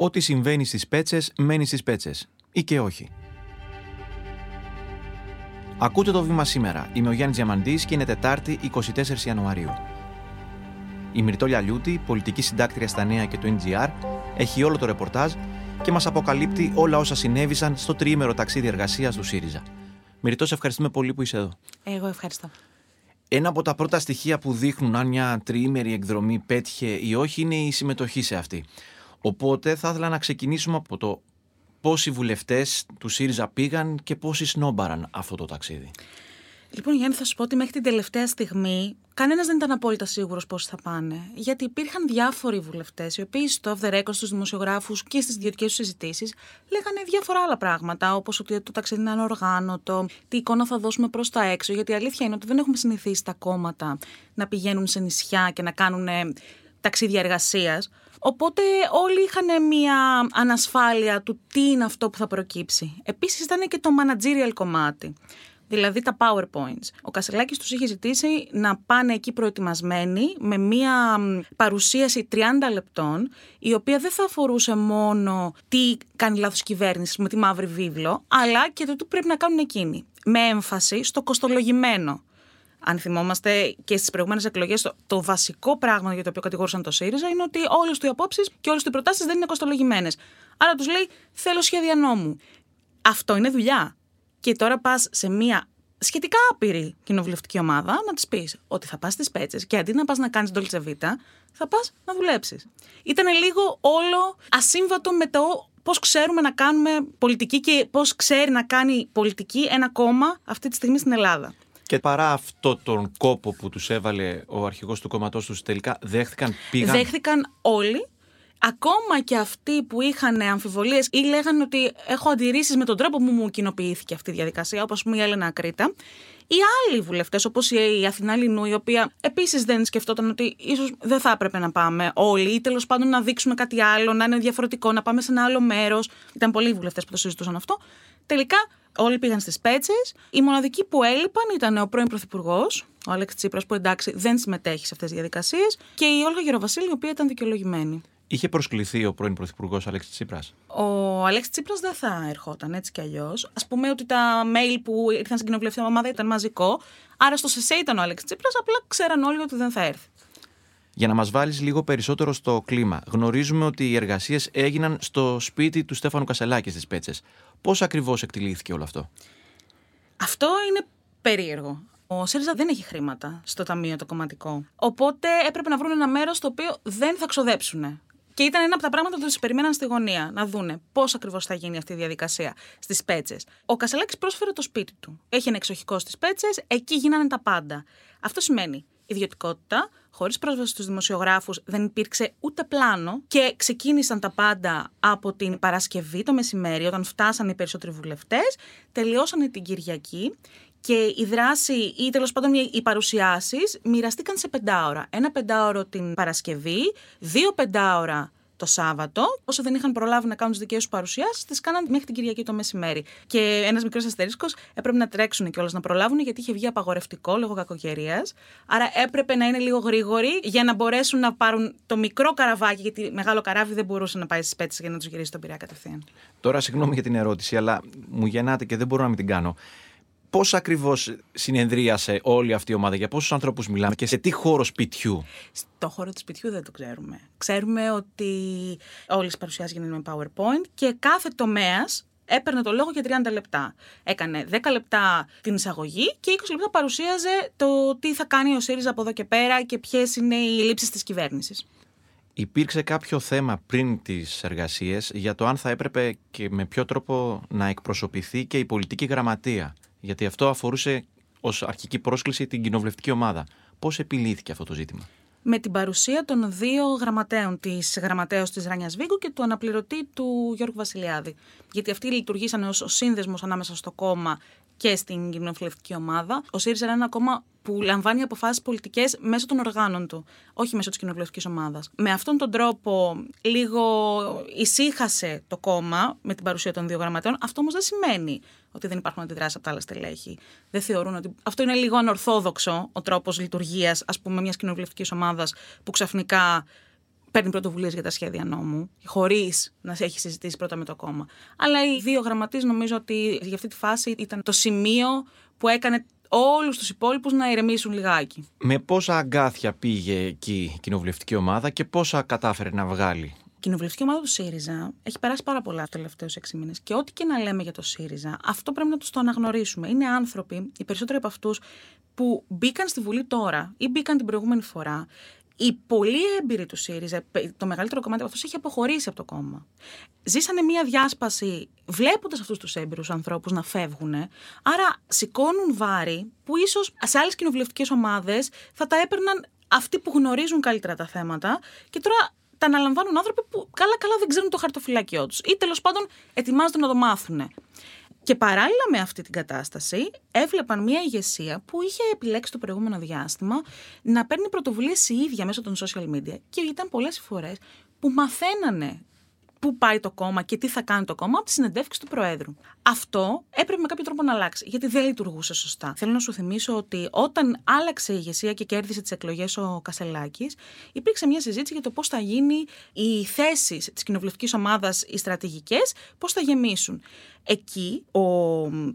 Ό,τι συμβαίνει στις πέτσες, μένει στις πέτσες. Ή και όχι. Ακούτε το βήμα σήμερα. Είμαι ο Γιάννης Διαμαντής και είναι Τετάρτη 24 Ιανουαρίου. Η Μυρτόλια Λιούτη, πολιτική συντάκτρια στα νέα και το NGR, έχει όλο το ρεπορτάζ και μας αποκαλύπτει όλα όσα συνέβησαν στο τριήμερο ταξίδι εργασίας του ΣΥΡΙΖΑ. Μυρτώ, σε ευχαριστούμε πολύ που είσαι εδώ. Εγώ ευχαριστώ. Ένα από τα πρώτα στοιχεία που δείχνουν αν μια τριήμερη εκδρομή πέτυχε ή όχι είναι η συμμετοχή σε αυτή. Οπότε θα ήθελα να ξεκινήσουμε από το πόσοι βουλευτές του ΣΥΡΙΖΑ πήγαν και πόσοι σνόμπαραν αυτό το ταξίδι. Λοιπόν, Γιάννη, θα σου πω ότι μέχρι την τελευταία στιγμή κανένας δεν ήταν απόλυτα σίγουρος πώς θα πάνε. Γιατί υπήρχαν διάφοροι βουλευτές, οι οποίοι στο off the record, στους δημοσιογράφους και στις ιδιωτικές τους συζητήσεις, λέγανε διάφορα άλλα πράγματα, όπως ότι το ταξίδι είναι ανοργάνωτο, τι εικόνα θα δώσουμε προς τα έξω. Γιατί η αλήθεια είναι ότι δεν έχουμε συνηθίσει τα κόμματα να πηγαίνουν σε νησιά και να κάνουν ταξίδια εργασίας. Οπότε όλοι είχαν μια ανασφάλεια του τι είναι αυτό που θα προκύψει. Επίσης ήταν και το managerial κομμάτι δηλαδή τα PowerPoints. Ο Κασελάκης τους είχε ζητήσει να πάνε εκεί προετοιμασμένοι με μία παρουσίαση 30 λεπτών, η οποία δεν θα αφορούσε μόνο τι κάνει λάθος κυβέρνηση με τη μαύρη βίβλο, αλλά και το τι πρέπει να κάνουν εκείνοι. Με έμφαση στο κοστολογημένο. Αν θυμόμαστε και στις προηγούμενες εκλογές, το, το, βασικό πράγμα για το οποίο κατηγόρησαν το ΣΥΡΙΖΑ είναι ότι όλες του οι απόψεις και όλες του οι προτάσεις δεν είναι κοστολογημένες. Άρα τους λέει: Θέλω σχέδια νόμου. Αυτό είναι δουλειά. Και τώρα πας σε μία σχετικά άπειρη κοινοβουλευτική ομάδα να της πεις ότι θα πας στις πέτσες και αντί να πας να κάνεις Dolce Vita, θα πας να δουλέψεις. Ήταν λίγο όλο ασύμβατο με το πώς ξέρουμε να κάνουμε πολιτική και πώς ξέρει να κάνει πολιτική ένα κόμμα αυτή τη στιγμή στην Ελλάδα. Και παρά αυτό τον κόπο που τους έβαλε ο αρχηγός του κόμματός τους, τελικά δέχτηκαν, πήγαν; Δέχτηκαν όλοι ακόμα και αυτοί που είχαν αμφιβολίες ή λέγανε ότι έχω αντιρρήσεις με τον τρόπο που μου κοινοποιήθηκε αυτή η διαδικασία, όπως πούμε η Έλενα Ακρίτα, ή άλλοι βουλευτές, όπως η Αθηνά Λινού, η οποία επίσης δεν σκεφτόταν ότι ίσως δεν θα έπρεπε να πάμε όλοι, ή τέλος πάντων να δείξουμε κάτι άλλο, να είναι διαφορετικό, να πάμε σε ένα άλλο μέρος. Ήταν πολλοί βουλευτές που το συζητούσαν αυτό. Τελικά όλοι πήγαν στις πέτσες. Οι μοναδικοί που έλειπαν ήταν ο πρώην Πρωθυπουργός, ο Αλέξης Τσίπρας, που εντάξει δεν συμμετέχει σε αυτές τις διαδικασίες, και η Όλγα Γεροβασίλη, η οποία ήταν δικαιολογημένη. Είχε προσκληθεί ο πρώην Πρωθυπουργός Αλέξης Τσίπρας; Ο Αλέξης Τσίπρας δεν θα ερχόταν έτσι κι αλλιώς. Α πούμε ότι τα mail που ήρθαν στην κοινοβουλευτική ομάδα ήταν μαζικό. Άρα στο ΣΕΣΕ ήταν ο Αλέξης Τσίπρας, απλά ξέραν όλοι ότι δεν θα έρθει. Για να μας βάλεις λίγο περισσότερο στο κλίμα, γνωρίζουμε ότι οι εργασίες έγιναν στο σπίτι του Στέφανου Κασελάκη στις Πέτσες. Πώς ακριβώς εκτελήθηκε όλο αυτό, Αυτό είναι περίεργο. Ο ΣΥΡΙΖΑ δεν έχει χρήματα στο ταμείο το κομματικό. Οπότε έπρεπε να βρουν ένα μέρος το οποίο δεν θα ξοδέψουν. Και ήταν ένα από τα πράγματα που τους περιμέναν στη γωνία, να δούνε πώς ακριβώς θα γίνει αυτή η διαδικασία στις πέτσες. Ο Κασελάκης πρόσφερε το σπίτι του. Έχει ένα εξοχικό στις πέτσες, εκεί γίνανε τα πάντα. Αυτό σημαίνει ιδιωτικότητα, χωρίς πρόσβαση στους δημοσιογράφους, δεν υπήρξε ούτε πλάνο και ξεκίνησαν τα πάντα από την Παρασκευή το μεσημέρι, όταν φτάσαν οι περισσότεροι βουλευτές, τελειώσανε την Κυριακή και η δράση ή τέλος πάντων οι παρουσιάσεις μοιραστήκαν σε πεντάωρα. Ένα πεντάωρο την Παρασκευή, δύο πεντάωρα το Σάββατο. Όσο δεν είχαν προλάβει να κάνουν τις δικές τους παρουσιάσεις, τις κάναν μέχρι την Κυριακή το μεσημέρι. Και ένας μικρός αστερίσκος έπρεπε να τρέξουν κιόλας να προλάβουν, γιατί είχε βγει απαγορευτικό λόγω κακοκαιρίας. Άρα έπρεπε να είναι λίγο γρήγοροι για να μπορέσουν να πάρουν το μικρό καραβάκι, γιατί μεγάλο καράβι δεν μπορούσε να πάει στις πέτσε για να τους γυρίσει τον πειρά κατευθείαν. Τώρα, συγγνώμη για την ερώτηση, αλλά μου γεννάτε και δεν μπορώ να μην την κάνω. Πώς ακριβώς συνεδρίασε όλη αυτή η ομάδα, για πόσους ανθρώπους μιλάμε και σε τι χώρο σπιτιού; Στο χώρο του σπιτιού δεν το ξέρουμε. Ξέρουμε ότι όλες οι παρουσιάσεις γίνανε με PowerPoint και κάθε τομέας έπαιρνε το λόγο για 30 λεπτά. Έκανε 10 λεπτά την εισαγωγή και 20 λεπτά παρουσίαζε το τι θα κάνει ο ΣΥΡΙΖΑ από εδώ και πέρα και ποιες είναι οι λήψεις της κυβέρνησης. Υπήρξε κάποιο θέμα πριν τις εργασίες για το αν θα έπρεπε και με ποιο τρόπο να εκπροσωπηθεί και η πολιτική γραμματεία; Γιατί αυτό αφορούσε ως αρχική πρόσκληση την κοινοβουλευτική ομάδα. Πώς επιλύθηκε αυτό το ζήτημα; Με την παρουσία των δύο γραμματέων, της γραμματέα της Ράνια Βίγκου και του αναπληρωτή του Γιώργου Βασιλιάδη. Γιατί αυτοί λειτουργήσαν ως σύνδεσμος ανάμεσα στο κόμμα και στην κοινοβουλευτική ομάδα. Ο ΣΥΡΙΖΑ είναι ένα κόμμα που λαμβάνει αποφάσεις πολιτικές μέσω των οργάνων του, όχι μέσω της κοινοβουλευτικής ομάδας. Με αυτόν τον τρόπο, λίγο ησύχασε το κόμμα με την παρουσία των δύο γραμματέων. Αυτό όμως δεν σημαίνει ότι δεν υπάρχουν αντιδράσεις από τα άλλα στελέχη. Δεν θεωρούν ότι. Αυτό είναι λίγο ανορθόδοξο ο τρόπος λειτουργίας, ας πούμε, μιας κοινοβουλευτικής ομάδας που ξαφνικά παίρνει πρωτοβουλίες για τα σχέδια νόμου, χωρίς να έχει συζητήσει πρώτα με το κόμμα. Αλλά οι δύο γραμματείς νομίζω ότι για αυτή τη φάση ήταν το σημείο που έκανε όλους τους υπόλοιπους να ηρεμήσουν λιγάκι. Με πόσα αγκάθια πήγε εκεί η κοινοβουλευτική ομάδα και πόσα κατάφερε να βγάλει. Η κοινοβουλευτική ομάδα του ΣΥΡΙΖΑ έχει περάσει πάρα πολλά του τελευταίους έξι μήνες. Και ό,τι και να λέμε για το ΣΥΡΙΖΑ, αυτό πρέπει να τους το αναγνωρίσουμε. Είναι άνθρωποι, οι περισσότεροι από αυτούς, που μπήκαν στη Βουλή τώρα ή μπήκαν την προηγούμενη φορά οι πολύ έμπειροι του ΣΥΡΙΖΑ, το μεγαλύτερο κομμάτι από αυτούς έχει αποχωρήσει από το κόμμα. Ζήσανε μία διάσπαση βλέποντας αυτούς τους έμπειρους ανθρώπους να φεύγουν. Άρα σηκώνουν βάρη που ίσως σε άλλες κοινοβουλευτικές ομάδες θα τα έπαιρναν αυτοί που γνωρίζουν καλύτερα τα θέματα και τώρα τα αναλαμβάνουν άνθρωποι που καλά-καλά δεν ξέρουν το χαρτοφυλάκιό τους ή τέλος πάντων ετοιμάζονται να το μάθουν. Και παράλληλα με αυτή την κατάσταση, έβλεπαν μια ηγεσία που είχε επιλέξει το προηγούμενο διάστημα να παίρνει πρωτοβουλίες η ίδια μέσω των social media. Και ήταν πολλές φορές που μαθαίνανε πού πάει το κόμμα και τι θα κάνει το κόμμα από τη συνεντεύξη του Προέδρου. Αυτό έπρεπε με κάποιο τρόπο να αλλάξει, γιατί δεν λειτουργούσε σωστά. Θέλω να σου θυμίσω ότι όταν άλλαξε η ηγεσία και κέρδισε τις εκλογές ο Κασελάκης, υπήρξε μια συζήτηση για το πώς θα γίνει οι θέσεις της κοινοβουλευτικής ομάδας, οι στρατηγικές, πώς θα γεμίσουν. Εκεί ο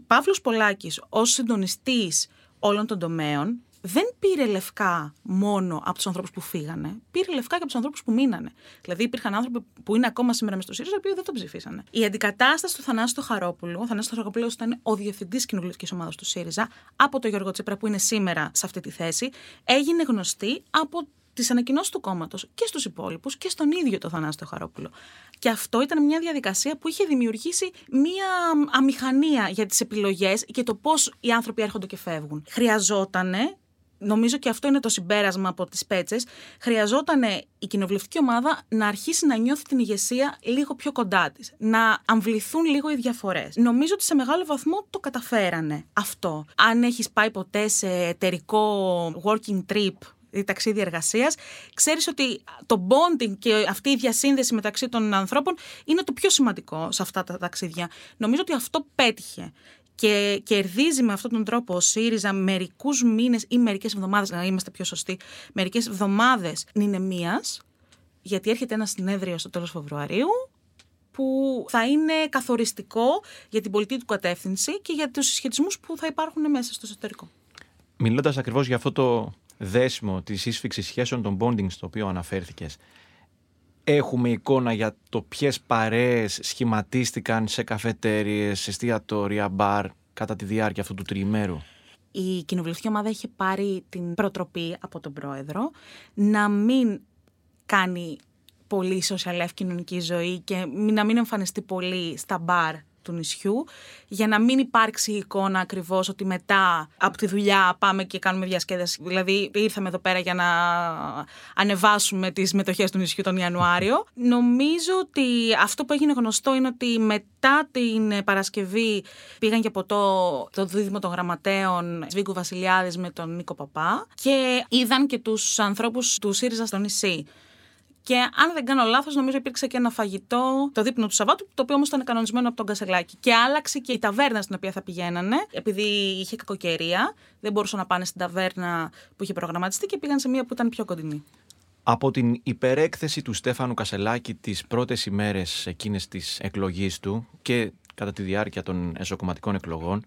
Παύλος Πολάκης, ως συντονιστής όλων των τομέων, δεν πήρε λευκά μόνο από τους ανθρώπους που φύγανε, πήρε λευκά και από τους ανθρώπους που μείνανε. Δηλαδή, υπήρχαν άνθρωποι που είναι ακόμα σήμερα μες στο ΣΥΡΙΖΑ, οι οποίοι δεν τον ψηφίσανε. Η αντικατάσταση του Θανάσου Χαρόπουλου, ο Θανάσου Χαρόπουλο ήταν ο διευθυντής κοινοβουλευτικής ομάδας του ΣΥΡΙΖΑ, από τον Γιώργο Τσίπρα που είναι σήμερα σε αυτή τη θέση, έγινε γνωστή από τις ανακοινώσεις του κόμματος και στους υπόλοιπους και στον ίδιο το Θανάστο Χαρόπουλο. Και αυτό ήταν μια διαδικασία που είχε δημιουργήσει μια αμηχανία για τις επιλογές και το πώς οι άνθρωποι έρχονται και φεύγουν. Χρειαζότανε νομίζω και αυτό είναι το συμπέρασμα από τις πέτσες, χρειαζόταν η κοινοβουλευτική ομάδα να αρχίσει να νιώθει την ηγεσία λίγο πιο κοντά της, να αμβληθούν λίγο οι διαφορές. Νομίζω ότι σε μεγάλο βαθμό το καταφέρανε αυτό. Αν έχεις πάει ποτέ σε εταιρικό working trip ή ταξίδι εργασίας, ξέρεις ότι το bonding και αυτή η διασύνδεση μεταξύ των ανθρώπων είναι το πιο σημαντικό σε αυτά τα ταξίδια. Νομίζω ότι αυτό πέτυχε και κερδίζει με αυτόν τον τρόπο ο ΣΥΡΙΖΑ μερικούς μήνες ή μερικές εβδομάδες, να είμαστε πιο σωστοί, μερικές εβδομάδες νηνεμίας, γιατί έρχεται ένα συνέδριο στο τέλος Φεβρουαρίου που θα είναι καθοριστικό για την πολιτική του κατεύθυνση και για τους συσχετισμούς που θα υπάρχουν μέσα στο εσωτερικό. Μιλώντας ακριβώς για αυτό το δέσιμο της ίσφυξης σχέσεων των bonding στο οποίο αναφέρθηκες, έχουμε εικόνα για το ποιες παρέες σχηματίστηκαν σε καφετέρειες, εστιατόρια, μπαρ κατά τη διάρκεια αυτού του τριημέρου; Η κοινοβουλευτική ομάδα έχει πάρει την προτροπή από τον πρόεδρο να μην κάνει πολύ σοσιαλεύ κοινωνική ζωή και να μην εμφανιστεί πολύ στα μπαρ του νησιού, για να μην υπάρξει η εικόνα ακριβώς ότι μετά από τη δουλειά πάμε και κάνουμε διασκέδαση. Δηλαδή, ήρθαμε εδώ πέρα για να ανεβάσουμε τις μετοχές του νησιού τον Ιανουάριο. Νομίζω ότι αυτό που έγινε γνωστό είναι ότι μετά την Παρασκευή πήγαν για ποτό το δίδυμο των γραμματέων Σβίγκου Βασιλιάδης με τον Νίκο Παπά και είδαν και τους ανθρώπους του ΣΥΡΙΖΑ στο νησί. Και αν δεν κάνω λάθος, νομίζω υπήρξε και ένα φαγητό το δείπνο του Σαββάτου, το οποίο όμως ήταν κανονισμένο από τον Κασελάκη. Και άλλαξε και η ταβέρνα στην οποία θα πηγαίνανε, επειδή είχε κακοκαιρία. Δεν μπορούσαν να πάνε στην ταβέρνα που είχε προγραμματιστεί και πήγαν σε μία που ήταν πιο κοντινή. Από την υπερέκθεση του Στέφανου Κασελάκη τις πρώτες ημέρες εκείνες της εκλογής του και κατά τη διάρκεια των εσωκομματικών εκλογών,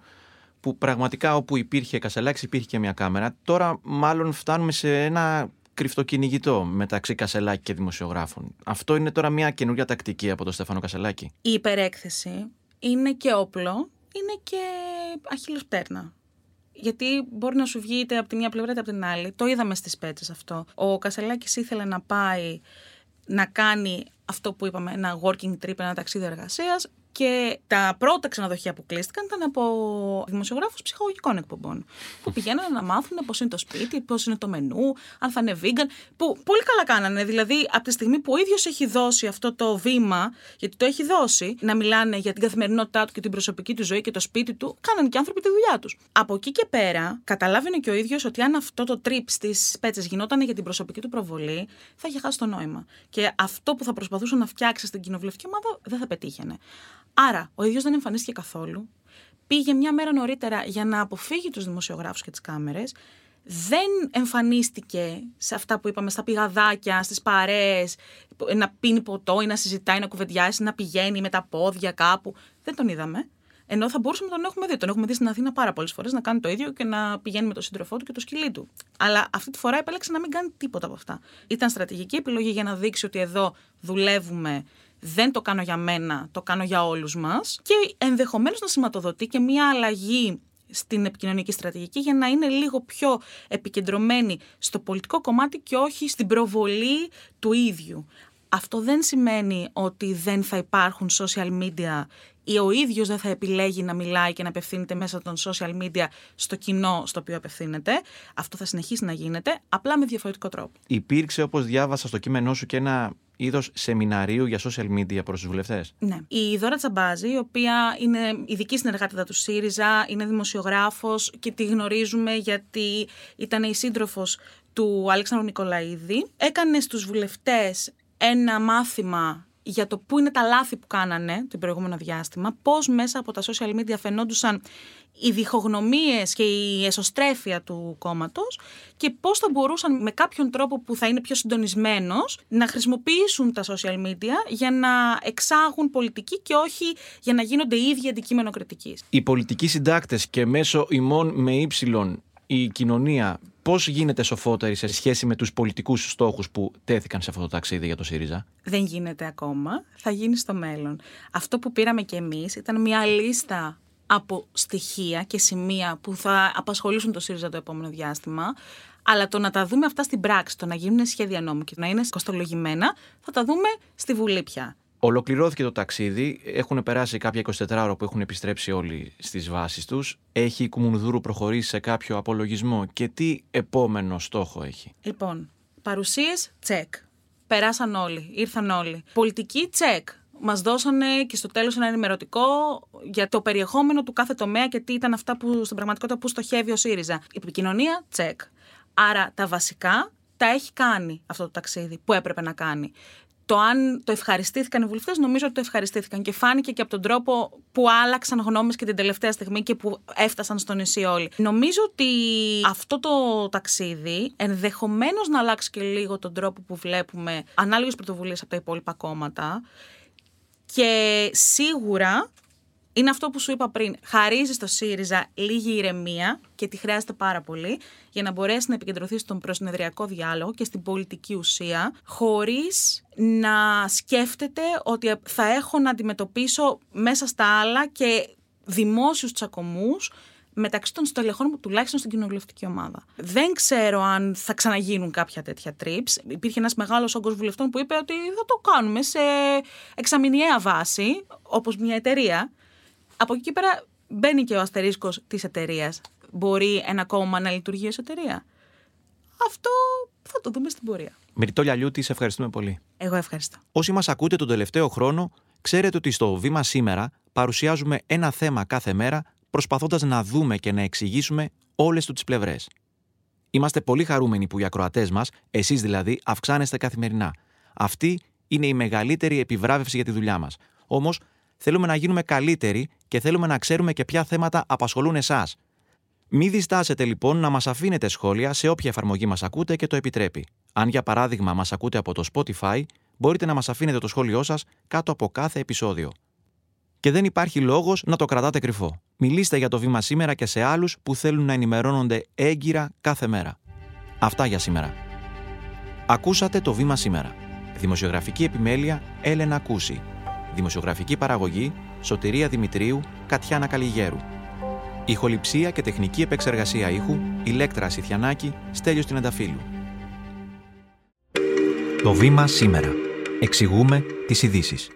που πραγματικά όπου υπήρχε Κασελάκης υπήρχε και μια κάμερα, τώρα μάλλον φτάνουμε σε ένα κρυφτοκυνηγητό μεταξύ Κασελάκη και δημοσιογράφων. Αυτό είναι τώρα μια καινούργια τακτική από τον Στέφανο Κασελάκη. Η υπερέκθεση είναι και όπλο, είναι και αχυλοπτέρνα. Γιατί μπορεί να σου βγει είτε από τη μία πλευρά είτε από την άλλη. Το είδαμε στις πέτσε αυτό. Ο Κασελάκης ήθελε να πάει να κάνει αυτό που είπαμε, ένα working trip, ένα ταξίδι εργασίας. Και τα πρώτα ξενοδοχεία που κλείστηκαν ήταν από δημοσιογράφους ψυχολογικών εκπομπών. Που πηγαίνανε να μάθουν πώς είναι το σπίτι, πώς είναι το μενού, αν θα είναι vegan. Που πολύ καλά κάνανε. Δηλαδή, από τη στιγμή που ο ίδιος έχει δώσει αυτό το βήμα, γιατί το έχει δώσει, να μιλάνε για την καθημερινότητά του και την προσωπική του ζωή και το σπίτι του, κάνανε και άνθρωποι τη δουλειά τους. Από εκεί και πέρα, καταλάβαινε και ο ίδιος ότι αν αυτό το trip στις πέτσες γινόταν για την προσωπική του προβολή, θα είχε χάσει το νόημα. Και αυτό που θα προσπαθούσε να φτιάξει στην κοινοβουλευτική ομάδα δεν θα πετύχαινε. Άρα, ο ίδιος δεν εμφανίστηκε καθόλου. Πήγε μια μέρα νωρίτερα για να αποφύγει τους δημοσιογράφους και τις κάμερες. δεν εμφανίστηκε σε αυτά που είπαμε, στα πηγαδάκια, στις παρέες, να πίνει ποτό ή να συζητάει, να κουβεντιάσει, να πηγαίνει με τα πόδια κάπου. Δεν τον είδαμε. Ενώ θα μπορούσαμε να τον έχουμε δει. Τον έχουμε δει στην Αθήνα πάρα πολλές φορές να κάνει το ίδιο και να πηγαίνει με τον σύντροφό του και το σκυλί του. Αλλά αυτή τη φορά επέλεξε να μην κάνει τίποτα από αυτά. Ήταν στρατηγική επιλογή για να δείξει ότι εδώ δουλεύουμε δεν το κάνω για μένα, το κάνω για όλους μας και ενδεχομένως να σηματοδοτεί και μια αλλαγή στην επικοινωνική στρατηγική για να είναι λίγο πιο επικεντρωμένη στο πολιτικό κομμάτι και όχι στην προβολή του ίδιου. Αυτό δεν σημαίνει ότι δεν θα υπάρχουν social media ή ο ίδιος δεν θα επιλέγει να μιλάει και να απευθύνεται μέσα των social media στο κοινό στο οποίο απευθύνεται. Αυτό θα συνεχίσει να γίνεται, απλά με διαφορετικό τρόπο. Υπήρξε, όπως διάβασα στο κείμενό σου, και ένα είδος σεμιναρίου για social media προς τους βουλευτές; Ναι. Η Δώρα Τσαμπάζη, η οποία είναι ειδική συνεργάτητα του ΣΥΡΙΖΑ, είναι δημοσιογράφος και τη γνωρίζουμε γιατί ήταν η σύντροφος του Αλέξανδρου Νικολαίδη, έκανε στους βουλευτές ένα μάθημα για το πού είναι τα λάθη που κάνανε το προηγούμενο διάστημα, πώς μέσα από τα social media φαινόντουσαν οι διχογνωμίες και η εσωστρέφεια του κόμματος και πώς θα μπορούσαν με κάποιον τρόπο που θα είναι πιο συντονισμένος να χρησιμοποιήσουν τα social media για να εξάγουν πολιτική και όχι για να γίνονται οι ίδιοι αντικείμενο κριτικής. Οι πολιτικοί συντάκτες και μέσω ημών με ύψιλον η κοινωνία πώς γίνεται σοφότερη σε σχέση με τους πολιτικούς στόχους που τέθηκαν σε αυτό το ταξίδι για το ΣΥΡΙΖΑ; Δεν γίνεται ακόμα, θα γίνει στο μέλλον. Αυτό που πήραμε κι εμείς ήταν μια λίστα από στοιχεία και σημεία που θα απασχολήσουν το ΣΥΡΙΖΑ το επόμενο διάστημα. Αλλά το να τα δούμε αυτά στην πράξη, το να γίνουν σχέδια νόμου και να είναι κοστολογημένα, θα τα δούμε στη Βουλή πια. Ολοκληρώθηκε το ταξίδι. Έχουν περάσει κάποια 24 ώρα που έχουν επιστρέψει όλοι στις βάσεις τους. Έχει η Κουμουνδούρου προχωρήσει σε κάποιο απολογισμό και τι επόμενο στόχο έχει; Λοιπόν, παρουσίες τσεκ. Περάσαν όλοι, ήρθαν όλοι. Πολιτική τσεκ. Μας δώσανε και στο τέλος ένα ενημερωτικό για το περιεχόμενο του κάθε τομέα και τι ήταν αυτά που στην πραγματικότητα που στοχεύει ο ΣΥΡΙΖΑ. Η επικοινωνία, τσεκ. Άρα τα βασικά τα έχει κάνει αυτό το ταξίδι που έπρεπε να κάνει το αν το ευχαριστήθηκαν οι βουλευτές, νομίζω ότι το ευχαριστήθηκαν και φάνηκε και από τον τρόπο που άλλαξαν γνώμες και την τελευταία στιγμή και που έφτασαν στο νησί όλοι. Νομίζω ότι αυτό το ταξίδι ενδεχομένως να αλλάξει και λίγο τον τρόπο που βλέπουμε ανάλογες πρωτοβουλίες από τα υπόλοιπα κόμματα. Και σίγουρα είναι αυτό που σου είπα πριν. Χαρίζεις στο ΣΥΡΙΖΑ λίγη ηρεμία και τη χρειάζεται πάρα πολύ για να μπορέσει να επικεντρωθείς στον προσυνεδριακό διάλογο και στην πολιτική ουσία, χωρίς να σκέφτεται ότι θα έχω να αντιμετωπίσω μέσα στα άλλα και δημόσιους τσακωμούς μεταξύ των στελεχών μου, τουλάχιστον στην κοινοβουλευτική ομάδα. Δεν ξέρω αν θα ξαναγίνουν κάποια τέτοια trips. Υπήρχε ένας μεγάλος όγκος βουλευτών που είπε ότι θα το κάνουμε σε εξαμηνιαία βάση, όπως μια εταιρεία. Από εκεί πέρα μπαίνει και ο αστερίσκος της εταιρείας. Μπορεί ένα κόμμα να λειτουργεί ως εταιρεία. Αυτό θα το δούμε στην πορεία. Μυρτώ Λιούτη, σε ευχαριστούμε πολύ. Εγώ ευχαριστώ. Όσοι μας ακούτε τον τελευταίο χρόνο, ξέρετε ότι στο βήμα σήμερα παρουσιάζουμε ένα θέμα κάθε μέρα, προσπαθώντας να δούμε και να εξηγήσουμε όλες του τις πλευρές. Είμαστε πολύ χαρούμενοι που οι ακροατές μας, εσείς δηλαδή, αυξάνεστε καθημερινά. Αυτή είναι η μεγαλύτερη επιβράβευση για τη δουλειά μας. Όμως, θέλουμε να γίνουμε καλύτεροι και θέλουμε να ξέρουμε και ποια θέματα απασχολούν εσάς. Μην διστάσετε λοιπόν να μας αφήνετε σχόλια σε όποια εφαρμογή μας ακούτε και το επιτρέπει. Αν για παράδειγμα μας ακούτε από το Spotify, μπορείτε να μας αφήνετε το σχόλιο σας κάτω από κάθε επεισόδιο. Και δεν υπάρχει λόγος να το κρατάτε κρυφό. Μιλήστε για το βήμα σήμερα και σε άλλους που θέλουν να ενημερώνονται έγκυρα κάθε μέρα. Αυτά για σήμερα. Ακούσατε το βήμα σήμερα. Δημοσιογραφική επιμέλεια Έλενα Κούση. Δημοσιογραφική παραγωγή Σωτηρία Δημητρίου Κατιάνα Καλιγέρου. Ηχοληψία και τεχνική επεξεργασία ήχου Ηλέκτρα Σιθιανάκη Στέλιος Τινανταφύλου. Το βήμα σήμερα. Εξηγούμε τις ειδήσεις.